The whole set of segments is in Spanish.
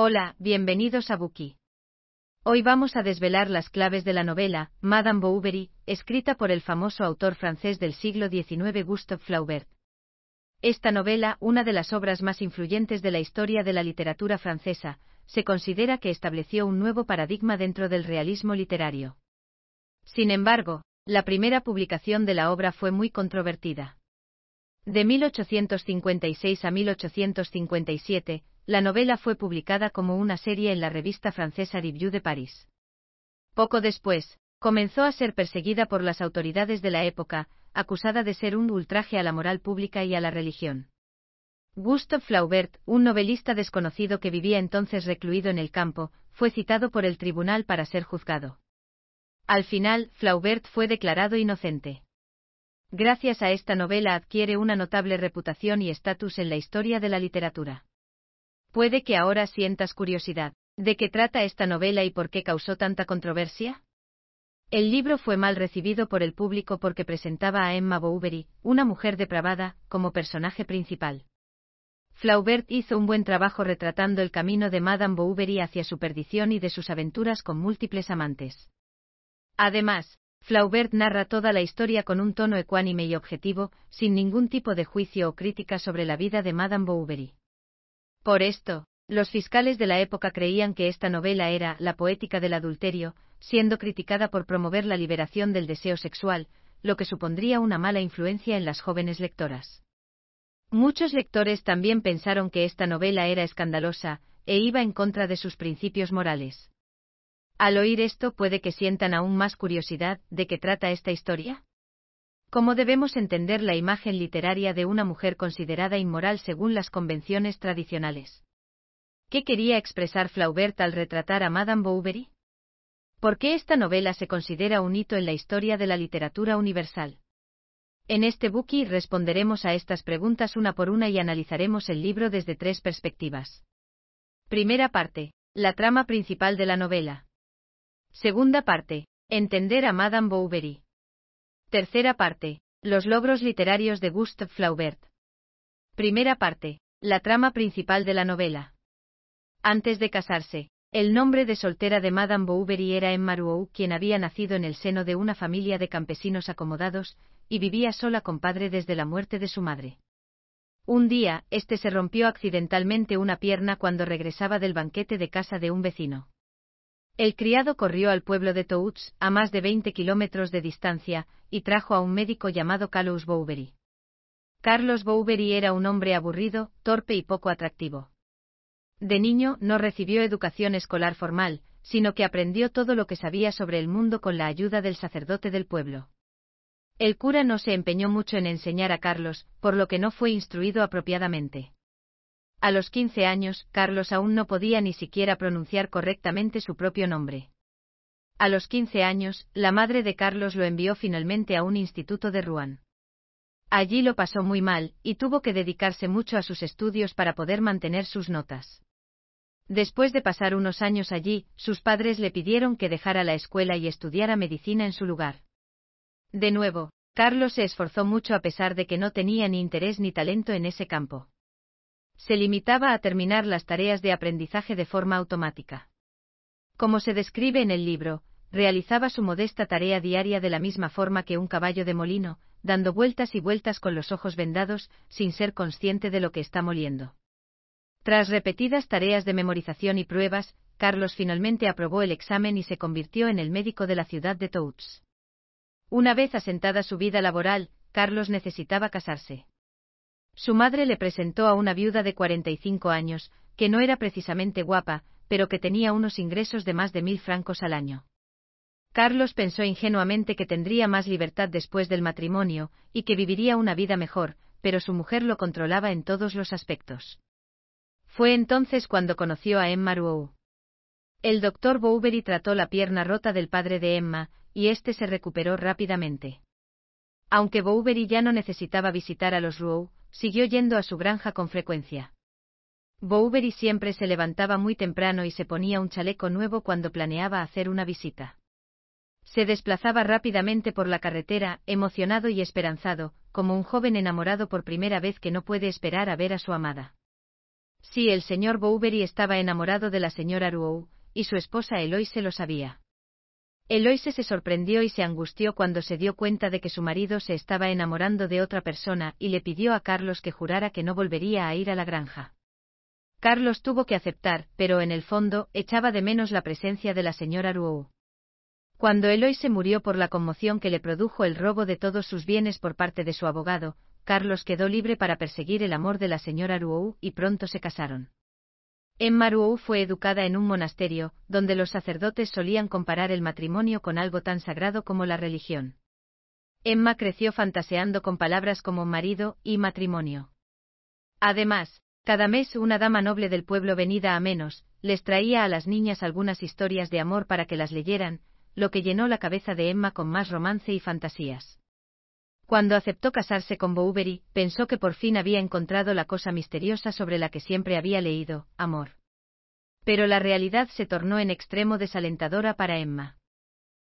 Hola, bienvenidos a Buki. Hoy vamos a desvelar las claves de la novela Madame Bovary, escrita por el famoso autor francés del siglo XIX Gustave Flaubert. Esta novela, una de las obras más influyentes de la historia de la literatura francesa, se considera que estableció un nuevo paradigma dentro del realismo literario. Sin embargo, la primera publicación de la obra fue muy controvertida. De 1856 a 1857, la novela fue publicada como una serie en la revista francesa Revue de París. Poco después, comenzó a ser perseguida por las autoridades de la época, acusada de ser un ultraje a la moral pública y a la religión. Gustave Flaubert, un novelista desconocido que vivía entonces recluido en el campo, fue citado por el tribunal para ser juzgado. Al final, Flaubert fue declarado inocente. Gracias a esta novela adquiere una notable reputación y estatus en la historia de la literatura. Puede que ahora sientas curiosidad. ¿De qué trata esta novela y por qué causó tanta controversia? El libro fue mal recibido por el público porque presentaba a Emma Bovary, una mujer depravada, como personaje principal. Flaubert hizo un buen trabajo retratando el camino de Madame Bovary hacia su perdición y de sus aventuras con múltiples amantes. Además, Flaubert narra toda la historia con un tono ecuánime y objetivo, sin ningún tipo de juicio o crítica sobre la vida de Madame Bovary. Por esto, los fiscales de la época creían que esta novela era la poética del adulterio, siendo criticada por promover la liberación del deseo sexual, lo que supondría una mala influencia en las jóvenes lectoras. Muchos lectores también pensaron que esta novela era escandalosa, e iba en contra de sus principios morales. Al oír esto puede que sientan aún más curiosidad de qué trata esta historia. ¿Cómo debemos entender la imagen literaria de una mujer considerada inmoral según las convenciones tradicionales? ¿Qué quería expresar Flaubert al retratar a Madame Bovary? ¿Por qué esta novela se considera un hito en la historia de la literatura universal? En este bookie responderemos a estas preguntas una por una y analizaremos el libro desde tres perspectivas. Primera parte. La trama principal de la novela. Segunda parte. Entender a Madame Bovary. Tercera parte. Los logros literarios de Gustave Flaubert. Primera parte. La trama principal de la novela. Antes de casarse, el nombre de soltera de Madame Bovary era Emma Rouault, quien había nacido en el seno de una familia de campesinos acomodados, y vivía sola con padre desde la muerte de su madre. Un día, este se rompió accidentalmente una pierna cuando regresaba del banquete de casa de un vecino. El criado corrió al pueblo de Touts, a más de 20 kilómetros de distancia, y trajo a un médico llamado Carlos Bovary. Carlos Bovary era un hombre aburrido, torpe y poco atractivo. De niño no recibió educación escolar formal, sino que aprendió todo lo que sabía sobre el mundo con la ayuda del sacerdote del pueblo. El cura no se empeñó mucho en enseñar a Carlos, por lo que no fue instruido apropiadamente. A los 15 años, Carlos aún no podía ni siquiera pronunciar correctamente su propio nombre. A los 15 años, la madre de Carlos lo envió finalmente a un instituto de Rouen. Allí lo pasó muy mal, y tuvo que dedicarse mucho a sus estudios para poder mantener sus notas. Después de pasar unos años allí, sus padres le pidieron que dejara la escuela y estudiara medicina en su lugar. De nuevo, Carlos se esforzó mucho a pesar de que no tenía ni interés ni talento en ese campo se limitaba a terminar las tareas de aprendizaje de forma automática. Como se describe en el libro, realizaba su modesta tarea diaria de la misma forma que un caballo de molino, dando vueltas y vueltas con los ojos vendados, sin ser consciente de lo que está moliendo. Tras repetidas tareas de memorización y pruebas, Carlos finalmente aprobó el examen y se convirtió en el médico de la ciudad de Touts. Una vez asentada su vida laboral, Carlos necesitaba casarse. Su madre le presentó a una viuda de 45 años, que no era precisamente guapa, pero que tenía unos ingresos de más de mil francos al año. Carlos pensó ingenuamente que tendría más libertad después del matrimonio, y que viviría una vida mejor, pero su mujer lo controlaba en todos los aspectos. Fue entonces cuando conoció a Emma Rouault. El doctor Bovary trató la pierna rota del padre de Emma, y éste se recuperó rápidamente. Aunque Bovary ya no necesitaba visitar a los Rouault, siguió yendo a su granja con frecuencia. Bovary siempre se levantaba muy temprano y se ponía un chaleco nuevo cuando planeaba hacer una visita. Se desplazaba rápidamente por la carretera, emocionado y esperanzado, como un joven enamorado por primera vez que no puede esperar a ver a su amada. Sí, el señor Bowbery estaba enamorado de la señora Ruou, y su esposa Eloise lo sabía. Eloise se sorprendió y se angustió cuando se dio cuenta de que su marido se estaba enamorando de otra persona y le pidió a Carlos que jurara que no volvería a ir a la granja. Carlos tuvo que aceptar, pero en el fondo echaba de menos la presencia de la señora Ruou. Cuando Eloise murió por la conmoción que le produjo el robo de todos sus bienes por parte de su abogado, Carlos quedó libre para perseguir el amor de la señora Ruou y pronto se casaron. Emma Ruou fue educada en un monasterio, donde los sacerdotes solían comparar el matrimonio con algo tan sagrado como la religión. Emma creció fantaseando con palabras como marido y matrimonio. Además, cada mes una dama noble del pueblo venida a menos, les traía a las niñas algunas historias de amor para que las leyeran, lo que llenó la cabeza de Emma con más romance y fantasías. Cuando aceptó casarse con Bowbery, pensó que por fin había encontrado la cosa misteriosa sobre la que siempre había leído, amor. Pero la realidad se tornó en extremo desalentadora para Emma.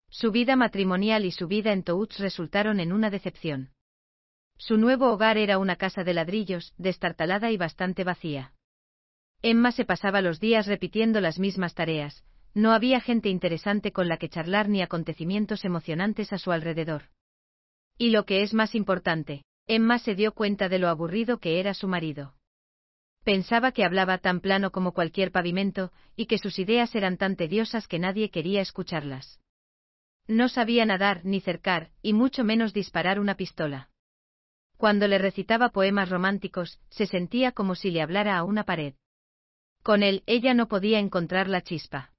Su vida matrimonial y su vida en Touts resultaron en una decepción. Su nuevo hogar era una casa de ladrillos, destartalada y bastante vacía. Emma se pasaba los días repitiendo las mismas tareas, no había gente interesante con la que charlar ni acontecimientos emocionantes a su alrededor. Y lo que es más importante, Emma se dio cuenta de lo aburrido que era su marido. Pensaba que hablaba tan plano como cualquier pavimento, y que sus ideas eran tan tediosas que nadie quería escucharlas. No sabía nadar ni cercar, y mucho menos disparar una pistola. Cuando le recitaba poemas románticos, se sentía como si le hablara a una pared. Con él, ella no podía encontrar la chispa.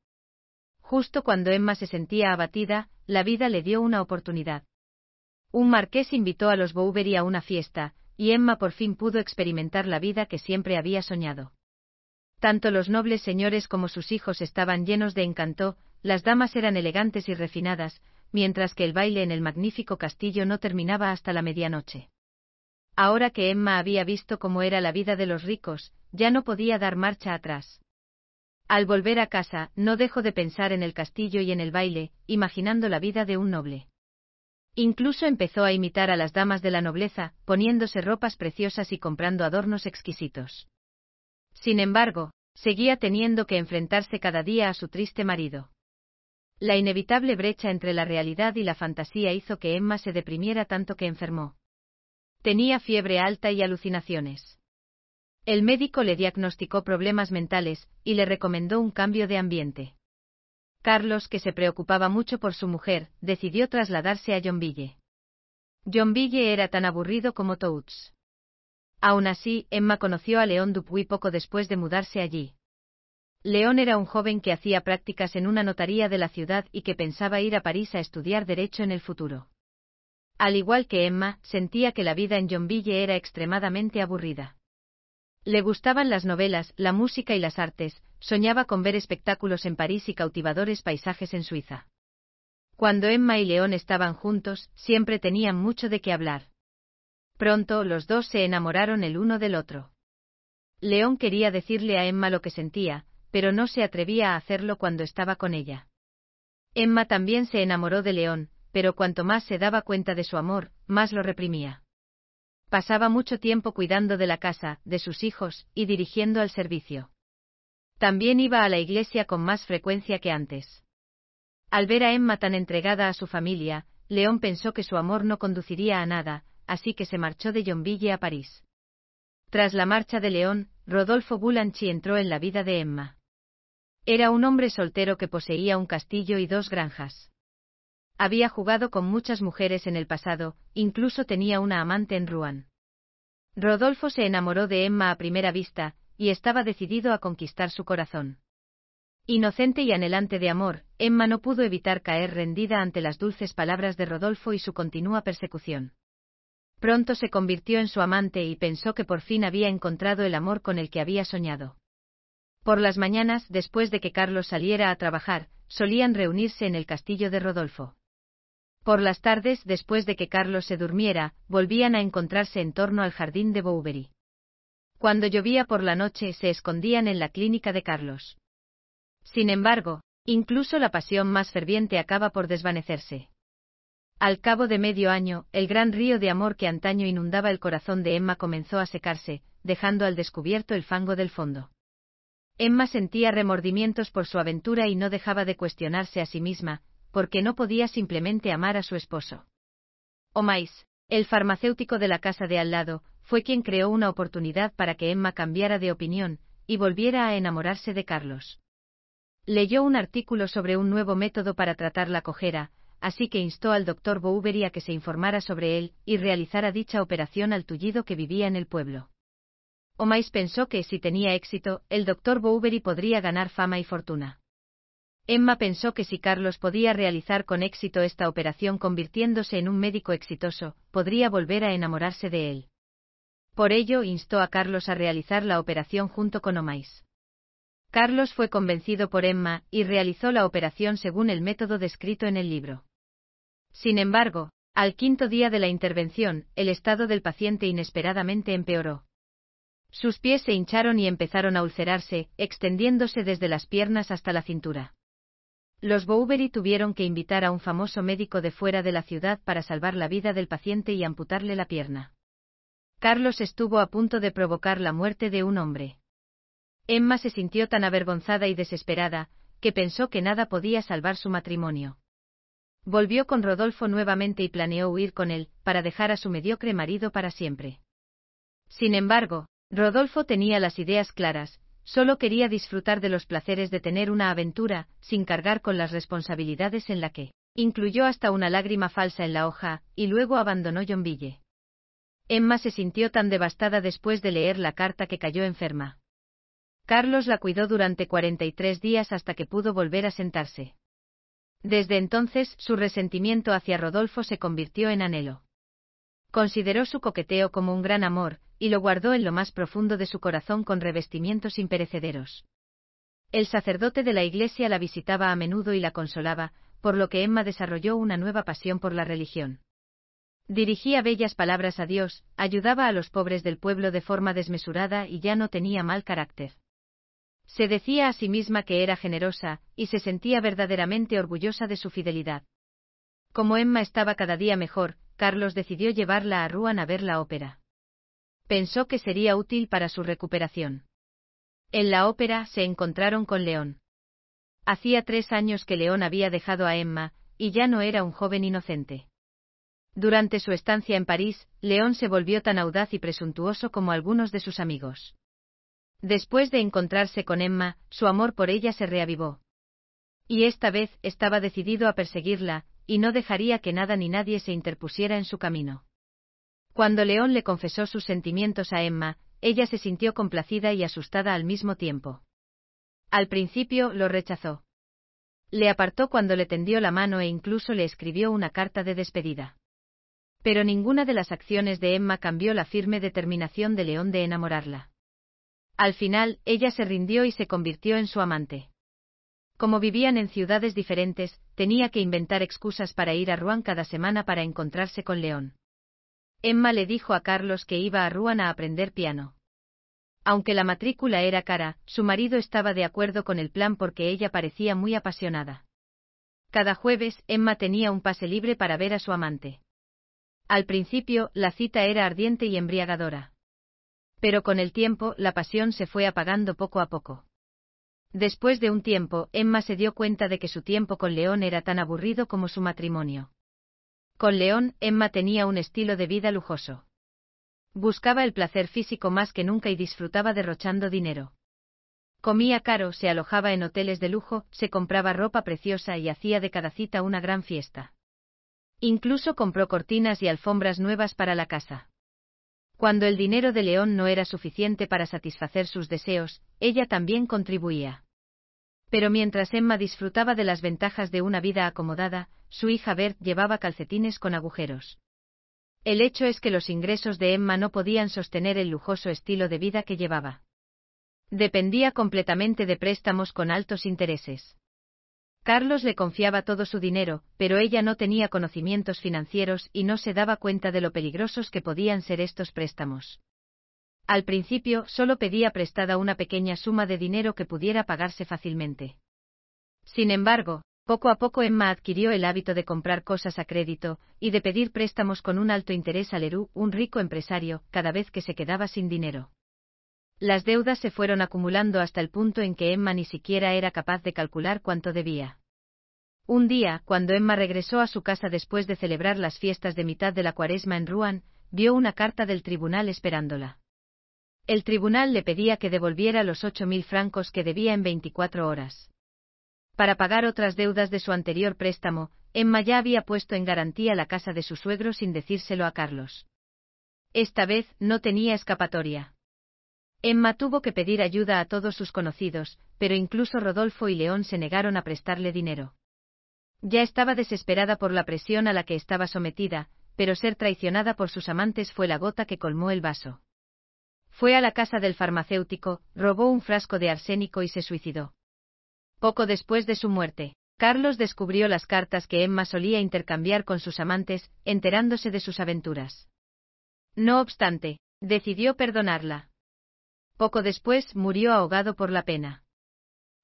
Justo cuando Emma se sentía abatida, la vida le dio una oportunidad. Un marqués invitó a los Bowbery a una fiesta, y Emma por fin pudo experimentar la vida que siempre había soñado. Tanto los nobles señores como sus hijos estaban llenos de encanto, las damas eran elegantes y refinadas, mientras que el baile en el magnífico castillo no terminaba hasta la medianoche. Ahora que Emma había visto cómo era la vida de los ricos, ya no podía dar marcha atrás. Al volver a casa, no dejó de pensar en el castillo y en el baile, imaginando la vida de un noble. Incluso empezó a imitar a las damas de la nobleza, poniéndose ropas preciosas y comprando adornos exquisitos. Sin embargo, seguía teniendo que enfrentarse cada día a su triste marido. La inevitable brecha entre la realidad y la fantasía hizo que Emma se deprimiera tanto que enfermó. Tenía fiebre alta y alucinaciones. El médico le diagnosticó problemas mentales, y le recomendó un cambio de ambiente. Carlos, que se preocupaba mucho por su mujer, decidió trasladarse a Johnville. Johnville era tan aburrido como Touts. Aún así, Emma conoció a León Dupuy poco después de mudarse allí. León era un joven que hacía prácticas en una notaría de la ciudad y que pensaba ir a París a estudiar Derecho en el futuro. Al igual que Emma, sentía que la vida en Johnville era extremadamente aburrida. Le gustaban las novelas, la música y las artes, soñaba con ver espectáculos en París y cautivadores paisajes en Suiza. Cuando Emma y León estaban juntos, siempre tenían mucho de qué hablar. Pronto los dos se enamoraron el uno del otro. León quería decirle a Emma lo que sentía, pero no se atrevía a hacerlo cuando estaba con ella. Emma también se enamoró de León, pero cuanto más se daba cuenta de su amor, más lo reprimía. Pasaba mucho tiempo cuidando de la casa, de sus hijos, y dirigiendo al servicio. También iba a la iglesia con más frecuencia que antes. Al ver a Emma tan entregada a su familia, León pensó que su amor no conduciría a nada, así que se marchó de Yonville a París. Tras la marcha de León, Rodolfo Bulanchi entró en la vida de Emma. Era un hombre soltero que poseía un castillo y dos granjas. Había jugado con muchas mujeres en el pasado, incluso tenía una amante en Rouen. Rodolfo se enamoró de Emma a primera vista, y estaba decidido a conquistar su corazón. Inocente y anhelante de amor, Emma no pudo evitar caer rendida ante las dulces palabras de Rodolfo y su continua persecución. Pronto se convirtió en su amante y pensó que por fin había encontrado el amor con el que había soñado. Por las mañanas, después de que Carlos saliera a trabajar, solían reunirse en el castillo de Rodolfo. Por las tardes, después de que Carlos se durmiera, volvían a encontrarse en torno al jardín de Bowbery. Cuando llovía por la noche se escondían en la clínica de Carlos. Sin embargo, incluso la pasión más ferviente acaba por desvanecerse. Al cabo de medio año, el gran río de amor que antaño inundaba el corazón de Emma comenzó a secarse, dejando al descubierto el fango del fondo. Emma sentía remordimientos por su aventura y no dejaba de cuestionarse a sí misma, porque no podía simplemente amar a su esposo. Omais, el farmacéutico de la casa de al lado, fue quien creó una oportunidad para que Emma cambiara de opinión, y volviera a enamorarse de Carlos. Leyó un artículo sobre un nuevo método para tratar la cojera, así que instó al doctor Bouvery a que se informara sobre él y realizara dicha operación al tullido que vivía en el pueblo. Omais pensó que, si tenía éxito, el doctor Bouvery podría ganar fama y fortuna. Emma pensó que si Carlos podía realizar con éxito esta operación convirtiéndose en un médico exitoso, podría volver a enamorarse de él. Por ello instó a Carlos a realizar la operación junto con Omais. Carlos fue convencido por Emma y realizó la operación según el método descrito en el libro. Sin embargo, al quinto día de la intervención, el estado del paciente inesperadamente empeoró. Sus pies se hincharon y empezaron a ulcerarse, extendiéndose desde las piernas hasta la cintura. Los Bouvery tuvieron que invitar a un famoso médico de fuera de la ciudad para salvar la vida del paciente y amputarle la pierna. Carlos estuvo a punto de provocar la muerte de un hombre. Emma se sintió tan avergonzada y desesperada, que pensó que nada podía salvar su matrimonio. Volvió con Rodolfo nuevamente y planeó huir con él, para dejar a su mediocre marido para siempre. Sin embargo, Rodolfo tenía las ideas claras, solo quería disfrutar de los placeres de tener una aventura, sin cargar con las responsabilidades en la que incluyó hasta una lágrima falsa en la hoja, y luego abandonó Ville. Emma se sintió tan devastada después de leer la carta que cayó enferma. Carlos la cuidó durante 43 días hasta que pudo volver a sentarse. Desde entonces, su resentimiento hacia Rodolfo se convirtió en anhelo. Consideró su coqueteo como un gran amor, y lo guardó en lo más profundo de su corazón con revestimientos imperecederos. El sacerdote de la iglesia la visitaba a menudo y la consolaba, por lo que Emma desarrolló una nueva pasión por la religión. Dirigía bellas palabras a Dios, ayudaba a los pobres del pueblo de forma desmesurada y ya no tenía mal carácter. Se decía a sí misma que era generosa, y se sentía verdaderamente orgullosa de su fidelidad. Como Emma estaba cada día mejor, Carlos decidió llevarla a Rouen a ver la ópera. Pensó que sería útil para su recuperación. En la ópera se encontraron con León. Hacía tres años que León había dejado a Emma, y ya no era un joven inocente. Durante su estancia en París, León se volvió tan audaz y presuntuoso como algunos de sus amigos. Después de encontrarse con Emma, su amor por ella se reavivó. Y esta vez estaba decidido a perseguirla, y no dejaría que nada ni nadie se interpusiera en su camino. Cuando León le confesó sus sentimientos a Emma, ella se sintió complacida y asustada al mismo tiempo. Al principio lo rechazó. Le apartó cuando le tendió la mano e incluso le escribió una carta de despedida. Pero ninguna de las acciones de Emma cambió la firme determinación de León de enamorarla. Al final, ella se rindió y se convirtió en su amante. Como vivían en ciudades diferentes, tenía que inventar excusas para ir a Rouen cada semana para encontrarse con León. Emma le dijo a Carlos que iba a Rouen a aprender piano. Aunque la matrícula era cara, su marido estaba de acuerdo con el plan porque ella parecía muy apasionada. Cada jueves, Emma tenía un pase libre para ver a su amante. Al principio, la cita era ardiente y embriagadora. Pero con el tiempo, la pasión se fue apagando poco a poco. Después de un tiempo, Emma se dio cuenta de que su tiempo con León era tan aburrido como su matrimonio. Con León, Emma tenía un estilo de vida lujoso. Buscaba el placer físico más que nunca y disfrutaba derrochando dinero. Comía caro, se alojaba en hoteles de lujo, se compraba ropa preciosa y hacía de cada cita una gran fiesta. Incluso compró cortinas y alfombras nuevas para la casa. Cuando el dinero de León no era suficiente para satisfacer sus deseos, ella también contribuía. Pero mientras Emma disfrutaba de las ventajas de una vida acomodada, su hija Bert llevaba calcetines con agujeros. El hecho es que los ingresos de Emma no podían sostener el lujoso estilo de vida que llevaba. Dependía completamente de préstamos con altos intereses. Carlos le confiaba todo su dinero, pero ella no tenía conocimientos financieros y no se daba cuenta de lo peligrosos que podían ser estos préstamos. Al principio solo pedía prestada una pequeña suma de dinero que pudiera pagarse fácilmente. Sin embargo, Poco a poco Emma adquirió el hábito de comprar cosas a crédito, y de pedir préstamos con un alto interés a Leroux, un rico empresario, cada vez que se quedaba sin dinero. Las deudas se fueron acumulando hasta el punto en que Emma ni siquiera era capaz de calcular cuánto debía. Un día, cuando Emma regresó a su casa después de celebrar las fiestas de mitad de la cuaresma en Rouen, vio una carta del tribunal esperándola. El tribunal le pedía que devolviera los ocho mil francos que debía en 24 horas. Para pagar otras deudas de su anterior préstamo, Emma ya había puesto en garantía la casa de su suegro sin decírselo a Carlos. Esta vez no tenía escapatoria. Emma tuvo que pedir ayuda a todos sus conocidos, pero incluso Rodolfo y León se negaron a prestarle dinero. Ya estaba desesperada por la presión a la que estaba sometida, pero ser traicionada por sus amantes fue la gota que colmó el vaso. Fue a la casa del farmacéutico, robó un frasco de arsénico y se suicidó. Poco después de su muerte, Carlos descubrió las cartas que Emma solía intercambiar con sus amantes, enterándose de sus aventuras. No obstante, decidió perdonarla. Poco después murió ahogado por la pena.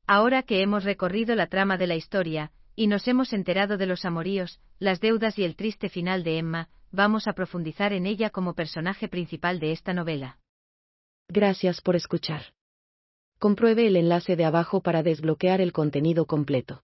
Ahora que hemos recorrido la trama de la historia, y nos hemos enterado de los amoríos, las deudas y el triste final de Emma, vamos a profundizar en ella como personaje principal de esta novela. Gracias por escuchar. Compruebe el enlace de abajo para desbloquear el contenido completo.